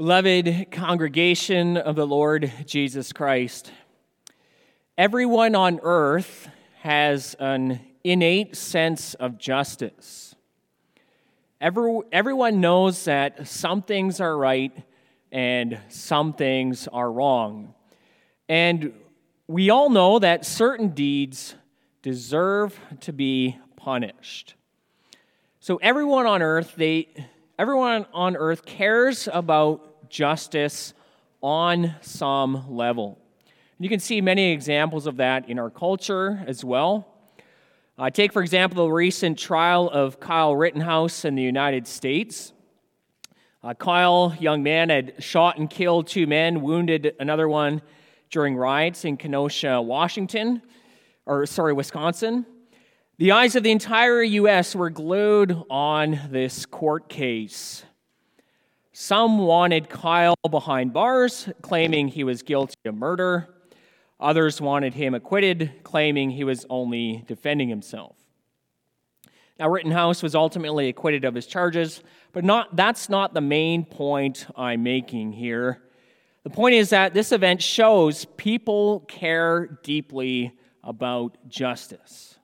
Beloved congregation of the Lord Jesus Christ, everyone on earth has an innate sense of justice. Every, everyone knows that some things are right and some things are wrong. And we all know that certain deeds deserve to be punished. So everyone on earth, they everyone on earth cares about justice on some level. You can see many examples of that in our culture as well. Uh, take, for example, the recent trial of Kyle Rittenhouse in the United States. Uh, Kyle, young man, had shot and killed two men, wounded another one during riots in Kenosha, Washington, or sorry, Wisconsin. The eyes of the entire U.S. were glued on this court case. Some wanted Kyle behind bars, claiming he was guilty of murder. Others wanted him acquitted, claiming he was only defending himself. Now, Rittenhouse was ultimately acquitted of his charges, but not, that's not the main point I'm making here. The point is that this event shows people care deeply about justice.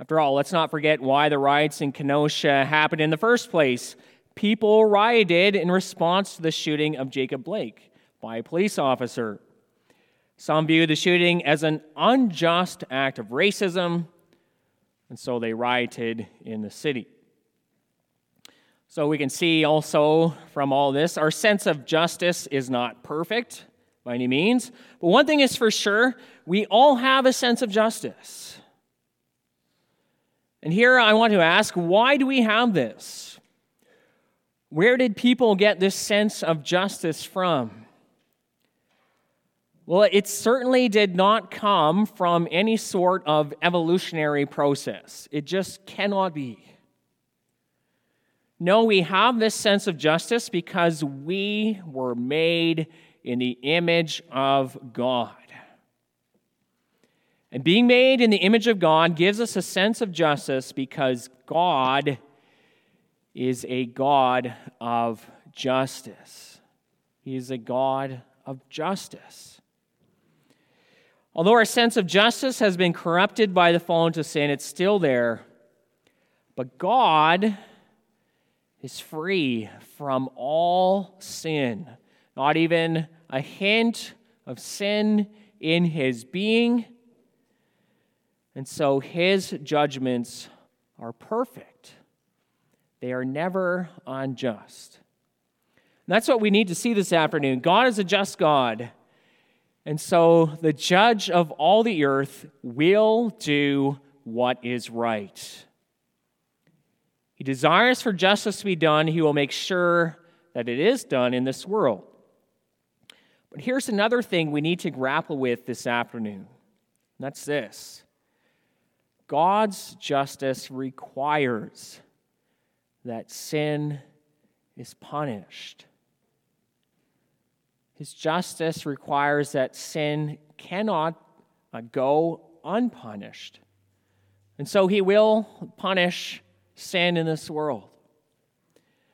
After all, let's not forget why the riots in Kenosha happened in the first place people rioted in response to the shooting of Jacob Blake by a police officer. Some view the shooting as an unjust act of racism, and so they rioted in the city. So we can see also from all this, our sense of justice is not perfect by any means. But one thing is for sure we all have a sense of justice. And here I want to ask why do we have this? Where did people get this sense of justice from? Well, it certainly did not come from any sort of evolutionary process. It just cannot be. No, we have this sense of justice because we were made in the image of God. And being made in the image of God gives us a sense of justice because God is a God of justice. He is a God of justice. Although our sense of justice has been corrupted by the fall into sin, it's still there. But God is free from all sin, not even a hint of sin in his being. And so his judgments are perfect. They are never unjust. And that's what we need to see this afternoon. God is a just God. And so the judge of all the earth will do what is right. He desires for justice to be done. He will make sure that it is done in this world. But here's another thing we need to grapple with this afternoon. that's this God's justice requires that sin is punished. His justice requires that sin cannot uh, go unpunished. And so he will punish sin in this world.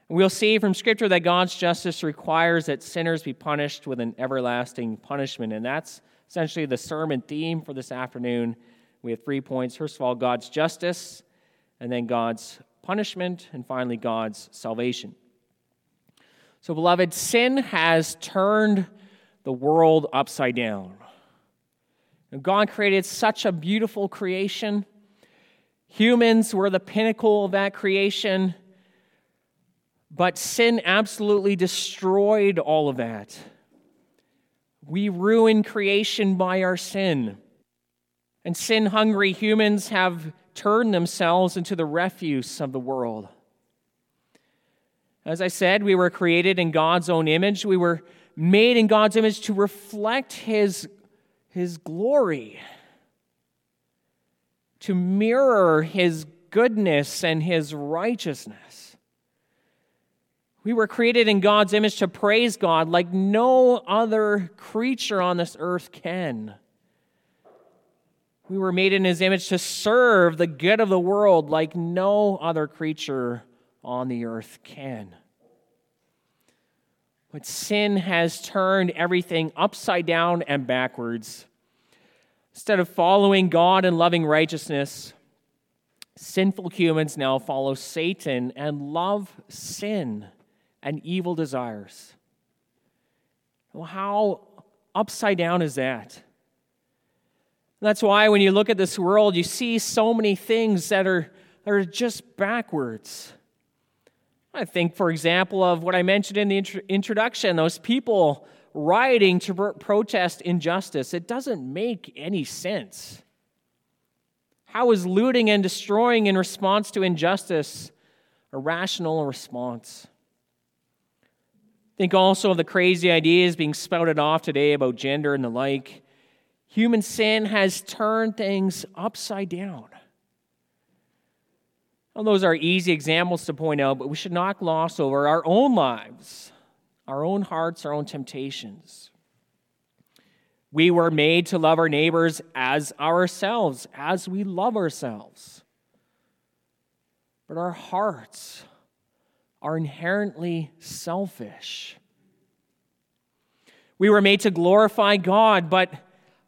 We'll see from Scripture that God's justice requires that sinners be punished with an everlasting punishment. And that's essentially the sermon theme for this afternoon. We have three points. First of all, God's justice, and then God's punishment, and finally, God's salvation. So, beloved, sin has turned the world upside down. God created such a beautiful creation. Humans were the pinnacle of that creation, but sin absolutely destroyed all of that. We ruin creation by our sin. And sin hungry humans have turn themselves into the refuse of the world. As I said, we were created in God's own image. We were made in God's image to reflect His, his glory, to mirror His goodness and His righteousness. We were created in God's image to praise God like no other creature on this earth can. We were made in his image to serve the good of the world like no other creature on the earth can. But sin has turned everything upside down and backwards. Instead of following God and loving righteousness, sinful humans now follow Satan and love sin and evil desires. Well, how upside down is that? That's why when you look at this world, you see so many things that are, that are just backwards. I think, for example, of what I mentioned in the intro- introduction those people rioting to pr- protest injustice. It doesn't make any sense. How is looting and destroying in response to injustice a rational response? Think also of the crazy ideas being spouted off today about gender and the like. Human sin has turned things upside down. Well, those are easy examples to point out, but we should not gloss over our own lives, our own hearts, our own temptations. We were made to love our neighbors as ourselves, as we love ourselves. But our hearts are inherently selfish. We were made to glorify God, but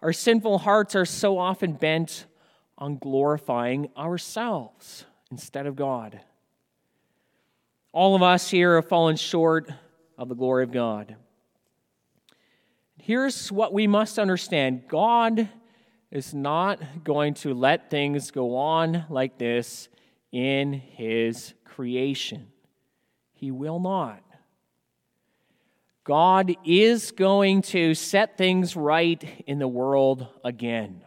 our sinful hearts are so often bent on glorifying ourselves instead of God. All of us here have fallen short of the glory of God. Here's what we must understand God is not going to let things go on like this in His creation. He will not. God is going to set things right in the world again.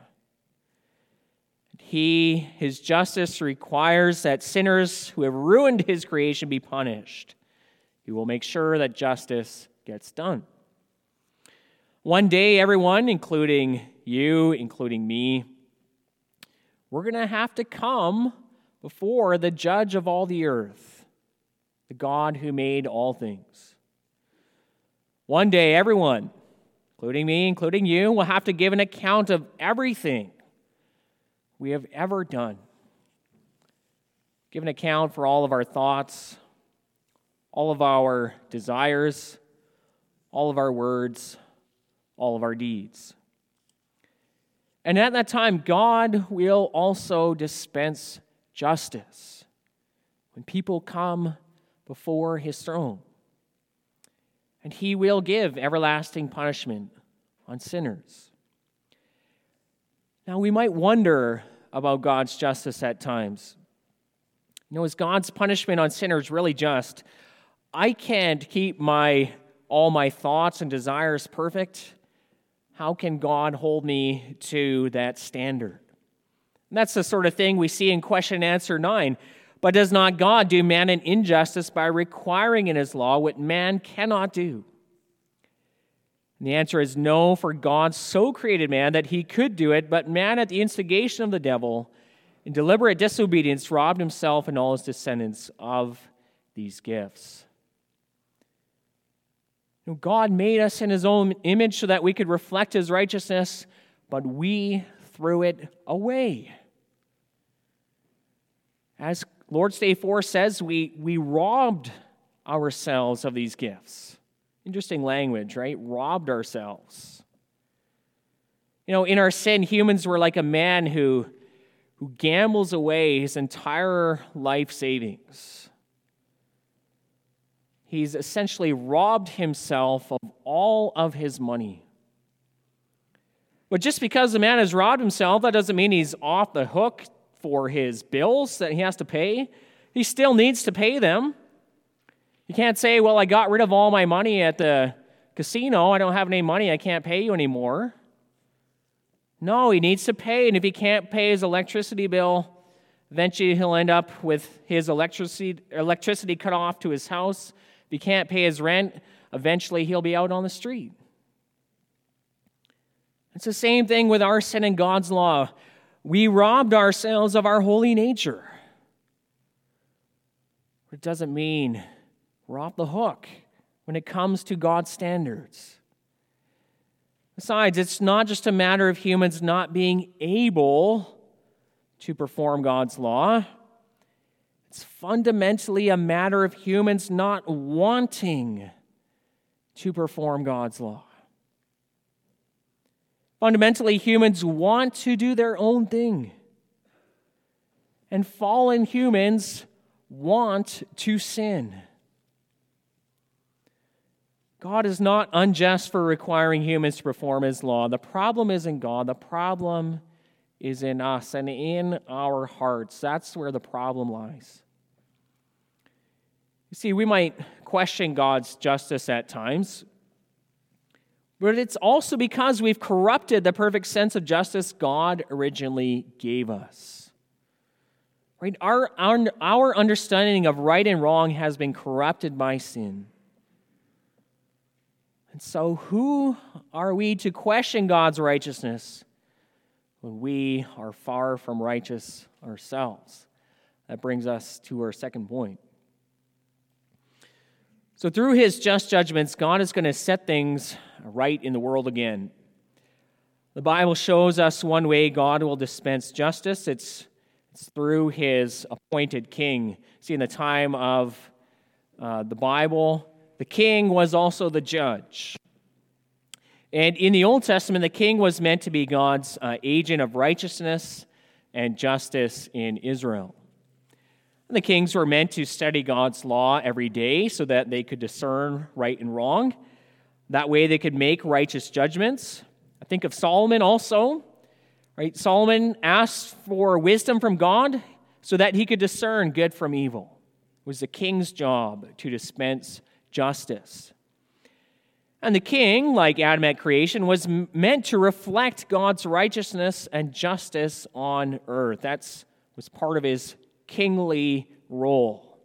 He, his justice requires that sinners who have ruined his creation be punished. He will make sure that justice gets done. One day, everyone, including you, including me, we're going to have to come before the judge of all the earth, the God who made all things. One day, everyone, including me, including you, will have to give an account of everything we have ever done. Give an account for all of our thoughts, all of our desires, all of our words, all of our deeds. And at that time, God will also dispense justice when people come before his throne. And he will give everlasting punishment on sinners. Now, we might wonder about God's justice at times. You know, is God's punishment on sinners really just? I can't keep my all my thoughts and desires perfect how can God hold me to that standard? And that's the sort of thing we see in question and answer 9. But does not God do man an injustice by requiring in his law what man cannot do? And the answer is no, for God so created man that he could do it, but man, at the instigation of the devil, in deliberate disobedience, robbed himself and all his descendants of these gifts. God made us in his own image so that we could reflect his righteousness, but we threw it away. As Lord's Day 4 says, we, we robbed ourselves of these gifts. Interesting language, right? Robbed ourselves. You know, in our sin, humans were like a man who, who gambles away his entire life savings he's essentially robbed himself of all of his money. But just because the man has robbed himself, that doesn't mean he's off the hook for his bills that he has to pay. He still needs to pay them. You can't say, Well, I got rid of all my money at the casino. I don't have any money. I can't pay you anymore. No, he needs to pay. And if he can't pay his electricity bill, eventually he'll end up with his electricity, electricity cut off to his house If he can't pay his rent, eventually he'll be out on the street. It's the same thing with our sin and God's law. We robbed ourselves of our holy nature. It doesn't mean we're off the hook when it comes to God's standards. Besides, it's not just a matter of humans not being able to perform God's law. It's fundamentally a matter of humans not wanting to perform God's law. Fundamentally, humans want to do their own thing. And fallen humans want to sin. God is not unjust for requiring humans to perform his law. The problem isn't God, the problem is in us and in our hearts. That's where the problem lies. You see, we might question God's justice at times, but it's also because we've corrupted the perfect sense of justice God originally gave us. Right? Our, our, our understanding of right and wrong has been corrupted by sin. And so, who are we to question God's righteousness when we are far from righteous ourselves? That brings us to our second point. So, through his just judgments, God is going to set things right in the world again. The Bible shows us one way God will dispense justice it's, it's through his appointed king. See, in the time of uh, the Bible, the king was also the judge. And in the Old Testament, the king was meant to be God's uh, agent of righteousness and justice in Israel. And the kings were meant to study God's law every day so that they could discern right and wrong. That way, they could make righteous judgments. I think of Solomon also. Right? Solomon asked for wisdom from God so that he could discern good from evil. It was the king's job to dispense justice. And the king, like Adam at creation, was meant to reflect God's righteousness and justice on earth. That was part of his kingly role.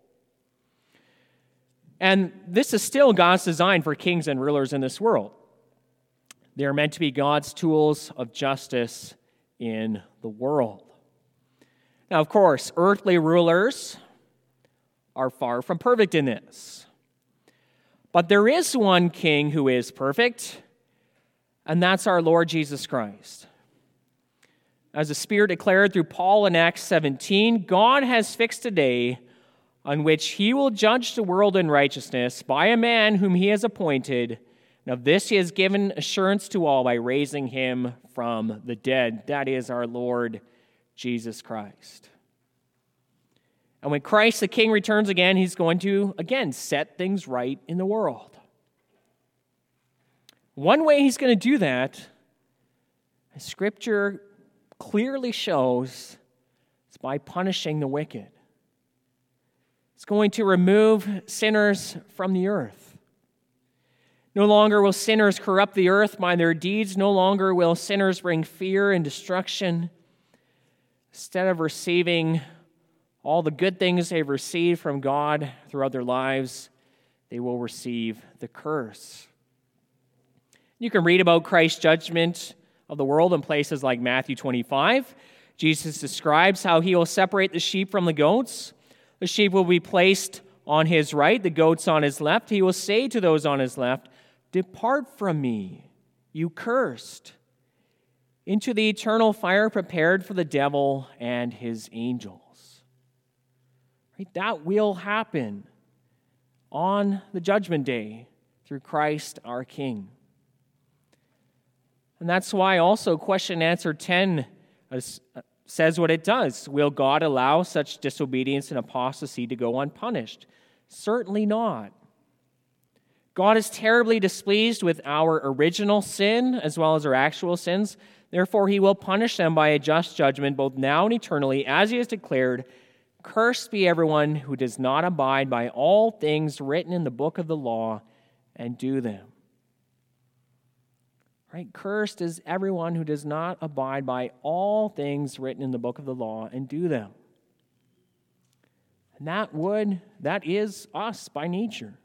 And this is still God's design for kings and rulers in this world. They are meant to be God's tools of justice in the world. Now, of course, earthly rulers are far from perfect in this. But there is one king who is perfect, and that's our Lord Jesus Christ. As the Spirit declared through Paul in Acts 17, God has fixed a day on which he will judge the world in righteousness by a man whom he has appointed. Of this he has given assurance to all by raising him from the dead. That is our Lord Jesus Christ. And when Christ the King returns again, he's going to, again, set things right in the world. One way he's going to do that, Scripture clearly shows, it's by punishing the wicked. It's going to remove sinners from the earth. No longer will sinners corrupt the earth by their deeds. No longer will sinners bring fear and destruction. Instead of receiving all the good things they've received from God throughout their lives, they will receive the curse. You can read about Christ's judgment of the world in places like Matthew 25. Jesus describes how he will separate the sheep from the goats. The sheep will be placed on his right, the goats on his left. He will say to those on his left, Depart from me, you cursed, into the eternal fire prepared for the devil and his angels. Right? That will happen on the judgment day through Christ our King. And that's why also question answer 10 uh, says what it does. Will God allow such disobedience and apostasy to go unpunished? Certainly not. God is terribly displeased with our original sin as well as our actual sins. Therefore, he will punish them by a just judgment, both now and eternally, as he has declared Cursed be everyone who does not abide by all things written in the book of the law and do them. Right? Cursed is everyone who does not abide by all things written in the book of the law and do them. And that would, that is us by nature.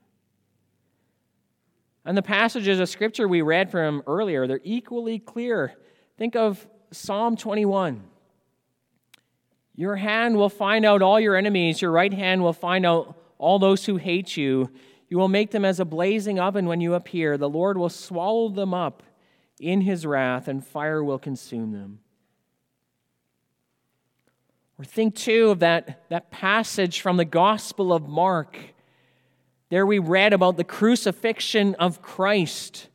And the passages of scripture we read from earlier, they're equally clear. Think of Psalm 21. Your hand will find out all your enemies, your right hand will find out all those who hate you. You will make them as a blazing oven when you appear. The Lord will swallow them up in his wrath, and fire will consume them. Or think too of that, that passage from the Gospel of Mark There we read about the crucifixion of Christ.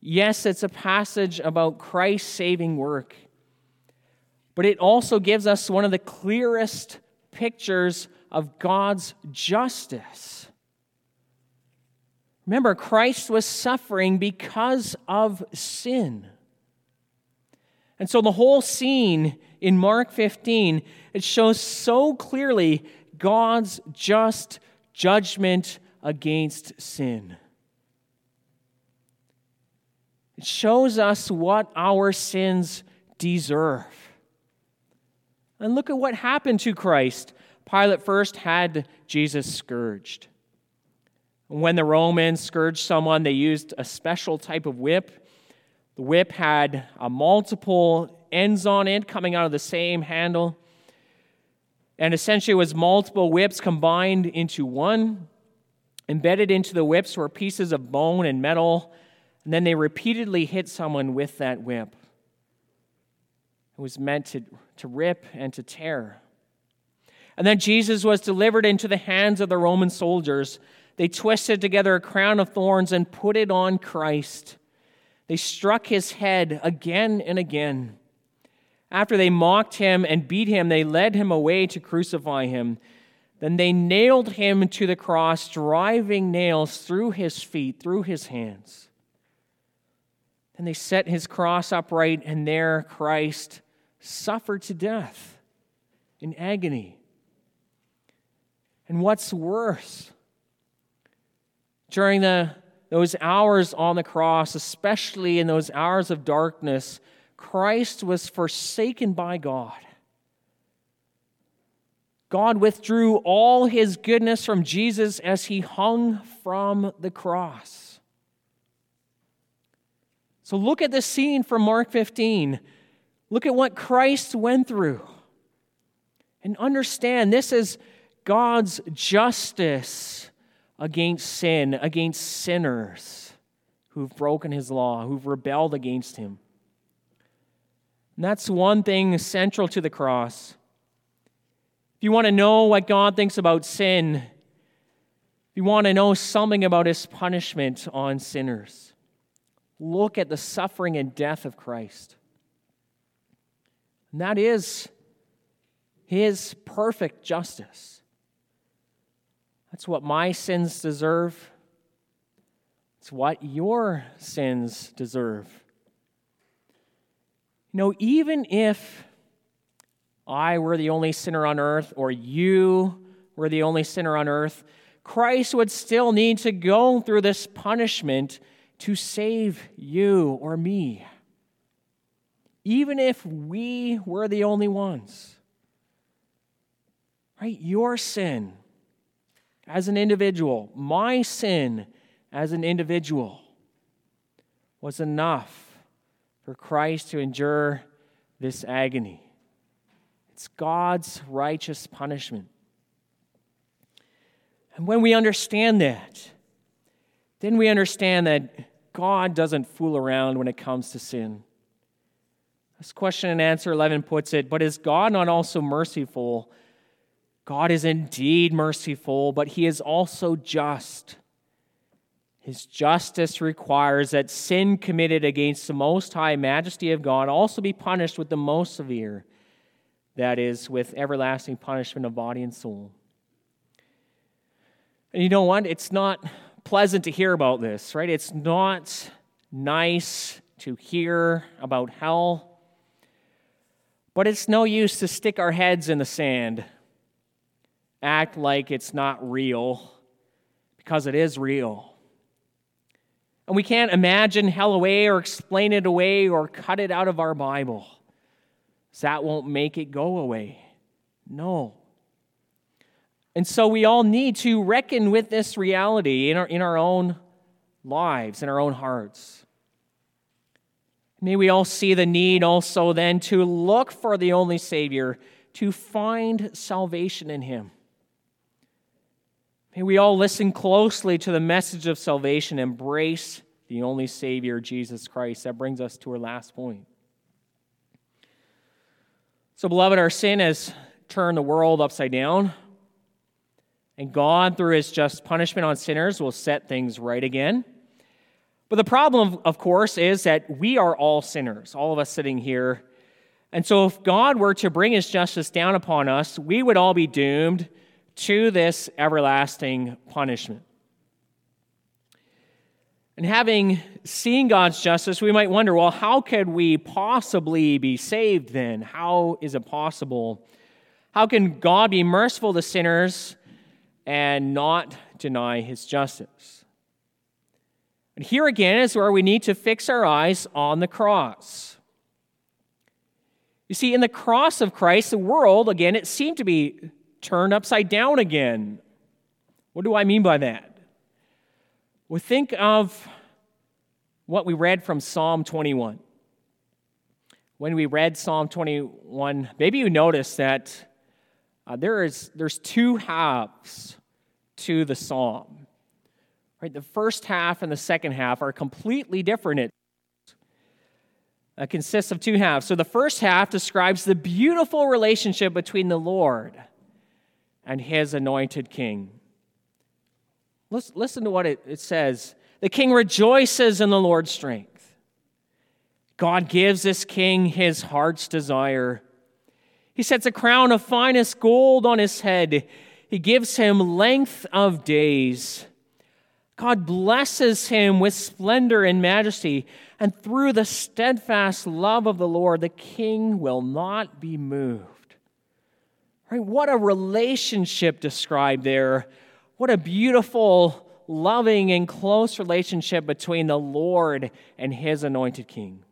Yes, it's a passage about Christ's saving work, but it also gives us one of the clearest pictures of God's justice. Remember, Christ was suffering because of sin. And so the whole scene in Mark 15, it shows so clearly God's just judgment against sin. It shows us what our sins deserve. And look at what happened to Christ. Pilate first had Jesus scourged. When the Romans scourged someone, they used a special type of whip. The whip had a multiple ends on it coming out of the same handle. And essentially, it was multiple whips combined into one. Embedded into the whips were pieces of bone and metal and then they repeatedly hit someone with that whip. It was meant to, to rip and to tear. And then Jesus was delivered into the hands of the Roman soldiers. They twisted together a crown of thorns and put it on Christ. They struck his head again and again. After they mocked him and beat him, they led him away to crucify him. Then they nailed him to the cross, driving nails through his feet, through his hands. Then they set his cross upright, and there Christ suffered to death in agony. And what's worse, during the, those hours on the cross, especially in those hours of darkness, Christ was forsaken by God. God withdrew all his goodness from Jesus as he hung from the cross. So look at the scene from Mark 15. Look at what Christ went through. And understand this is God's justice against sin, against sinners who've broken his law, who've rebelled against him. And that's one thing central to the cross. If you want to know what God thinks about sin, if you want to know something about his punishment on sinners, look at the suffering and death of Christ. And that is his perfect justice. That's what my sins deserve. It's what your sins deserve. You know, even if I were the only sinner on earth, or you were the only sinner on earth, Christ would still need to go through this punishment to save you or me, even if we were the only ones. Right? Your sin as an individual, my sin as an individual, was enough for Christ to endure this agony. It's God's righteous punishment. And when we understand that, then we understand that God doesn't fool around when it comes to sin. As question and answer 11 puts it, but is God not also merciful? God is indeed merciful, but he is also just. His justice requires that sin committed against the most high majesty of God also be punished with the most severe, that is, with everlasting punishment of body and soul. And you know what? It's not pleasant to hear about this, right? It's not nice to hear about hell, but it's no use to stick our heads in the sand, act like it's not real, because it is real. And we can't imagine hell away or explain it away or cut it out of our Bible. That won't make it go away. No. And so we all need to reckon with this reality in our, in our own lives, in our own hearts. May we all see the need also then to look for the only Savior, to find salvation in Him. May we all listen closely to the message of salvation, embrace the only Savior, Jesus Christ. That brings us to our last point. So, beloved, our sin has turned the world upside down. And God, through his just punishment on sinners, will set things right again. But the problem, of course, is that we are all sinners, all of us sitting here. And so, if God were to bring his justice down upon us, we would all be doomed to this everlasting punishment. And having seen God's justice, we might wonder well, how could we possibly be saved then? How is it possible? How can God be merciful to sinners and not deny his justice? And here again is where we need to fix our eyes on the cross. You see, in the cross of Christ, the world, again, it seemed to be turned upside down again. What do I mean by that? Well, think of what we read from Psalm 21. When we read Psalm 21, maybe you noticed that uh, there is, there's two halves to the psalm. Right? The first half and the second half are completely different. It uh, consists of two halves. So the first half describes the beautiful relationship between the Lord and his anointed king. Listen to what it, says. The king rejoices in the Lord's strength. God gives this king his heart's desire. He sets a crown of finest gold on his head. He gives him length of days. God blesses him with splendor and majesty, and through the steadfast love of the Lord, the king will not be moved. Right? What a relationship described there what a beautiful, loving, and close relationship between the Lord and his anointed king.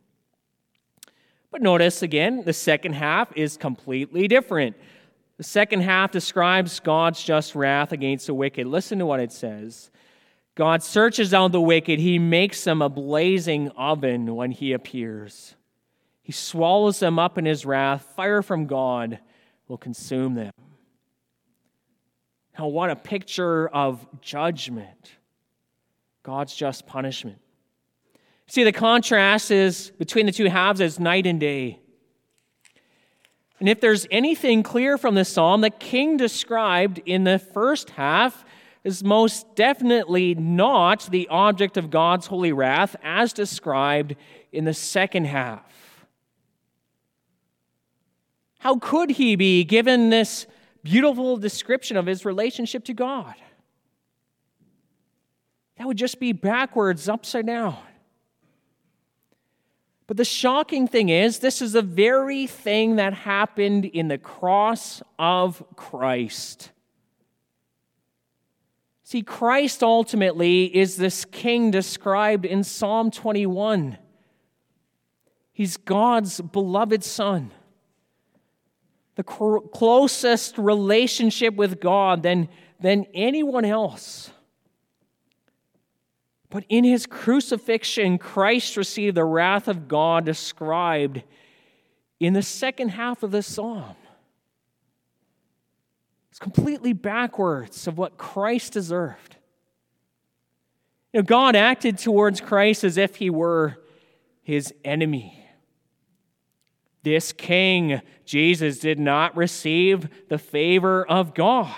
But notice again, the second half is completely different. The second half describes God's just wrath against the wicked. Listen to what it says God searches out the wicked, he makes them a blazing oven when he appears. He swallows them up in his wrath. Fire from God will consume them. Now, what a picture of judgment, God's just punishment. See, the contrast is between the two halves is night and day. And if there's anything clear from the psalm, the king described in the first half is most definitely not the object of God's holy wrath as described in the second half. How could he be given this beautiful description of his relationship to God. That would just be backwards, upside down. But the shocking thing is, this is the very thing that happened in the cross of Christ. See, Christ ultimately is this king described in Psalm 21. He's God's beloved son the closest relationship with God than, than anyone else. But in his crucifixion, Christ received the wrath of God described in the second half of this psalm. It's completely backwards of what Christ deserved. You know, God acted towards Christ as if he were his enemy. This king, Jesus, did not receive the favor of God.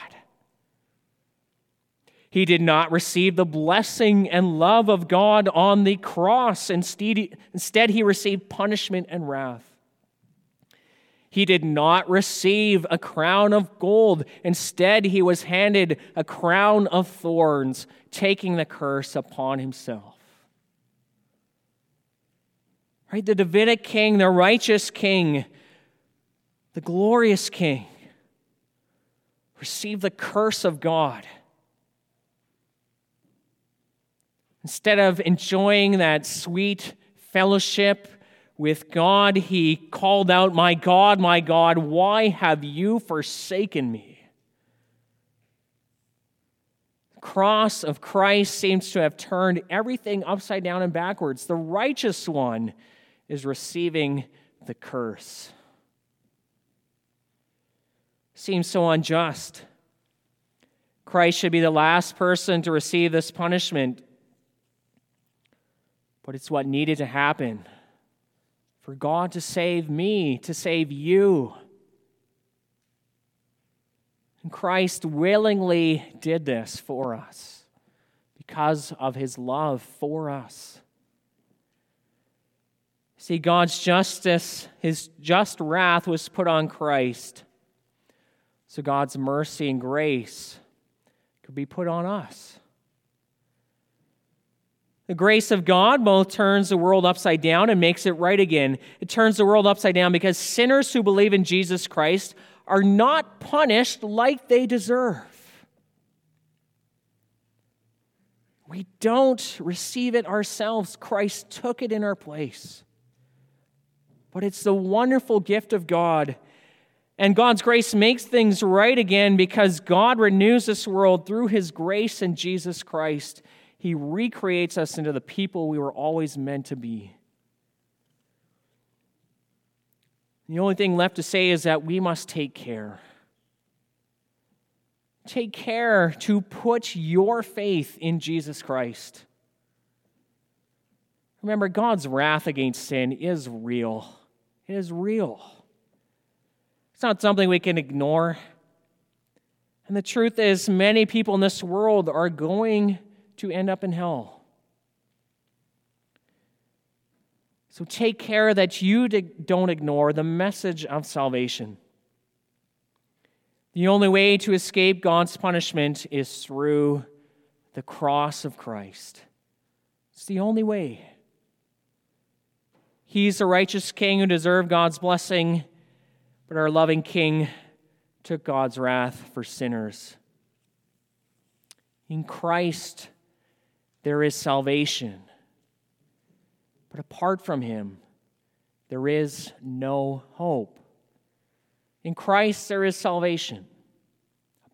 He did not receive the blessing and love of God on the cross. Instead, he received punishment and wrath. He did not receive a crown of gold. Instead, he was handed a crown of thorns, taking the curse upon himself. Right? The Davidic king, the righteous king, the glorious king received the curse of God. Instead of enjoying that sweet fellowship with God, he called out, My God, my God, why have you forsaken me? The cross of Christ seems to have turned everything upside down and backwards. The righteous one is receiving the curse. Seems so unjust. Christ should be the last person to receive this punishment, but it's what needed to happen for God to save me, to save you. And Christ willingly did this for us because of his love for us. See, God's justice, his just wrath was put on Christ. So God's mercy and grace could be put on us. The grace of God both turns the world upside down and makes it right again. It turns the world upside down because sinners who believe in Jesus Christ are not punished like they deserve. We don't receive it ourselves. Christ took it in our place. But it's the wonderful gift of God. And God's grace makes things right again because God renews this world through his grace in Jesus Christ. He recreates us into the people we were always meant to be. The only thing left to say is that we must take care. Take care to put your faith in Jesus Christ. Remember, God's wrath against sin is real. It is real. It's not something we can ignore. And the truth is, many people in this world are going to end up in hell. So take care that you don't ignore the message of salvation. The only way to escape God's punishment is through the cross of Christ. It's the only way. He's the righteous king who deserved God's blessing, but our loving king took God's wrath for sinners. In Christ, there is salvation. But apart from him, there is no hope. In Christ, there is salvation.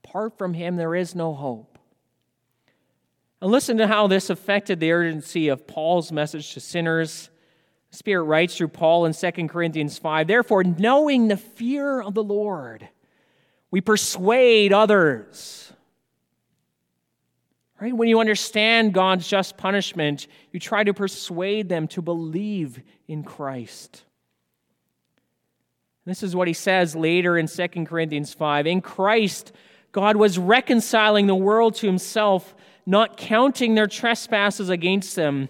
Apart from him, there is no hope. And listen to how this affected the urgency of Paul's message to sinners. Spirit writes through Paul in 2 Corinthians 5 Therefore, knowing the fear of the Lord, we persuade others. Right? When you understand God's just punishment, you try to persuade them to believe in Christ. This is what he says later in 2 Corinthians 5. In Christ, God was reconciling the world to himself, not counting their trespasses against them,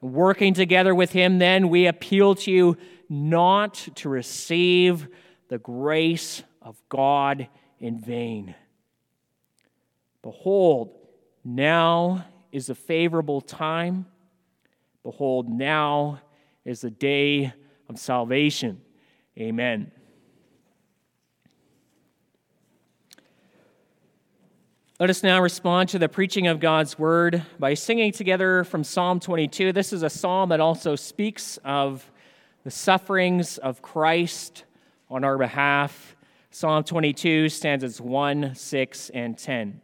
Working together with him, then, we appeal to you not to receive the grace of God in vain. Behold, now is a favorable time. Behold, now is the day of salvation. Amen. Let us now respond to the preaching of God's word by singing together from Psalm 22. This is a psalm that also speaks of the sufferings of Christ on our behalf. Psalm 22 stanzas 1, 6, and 10.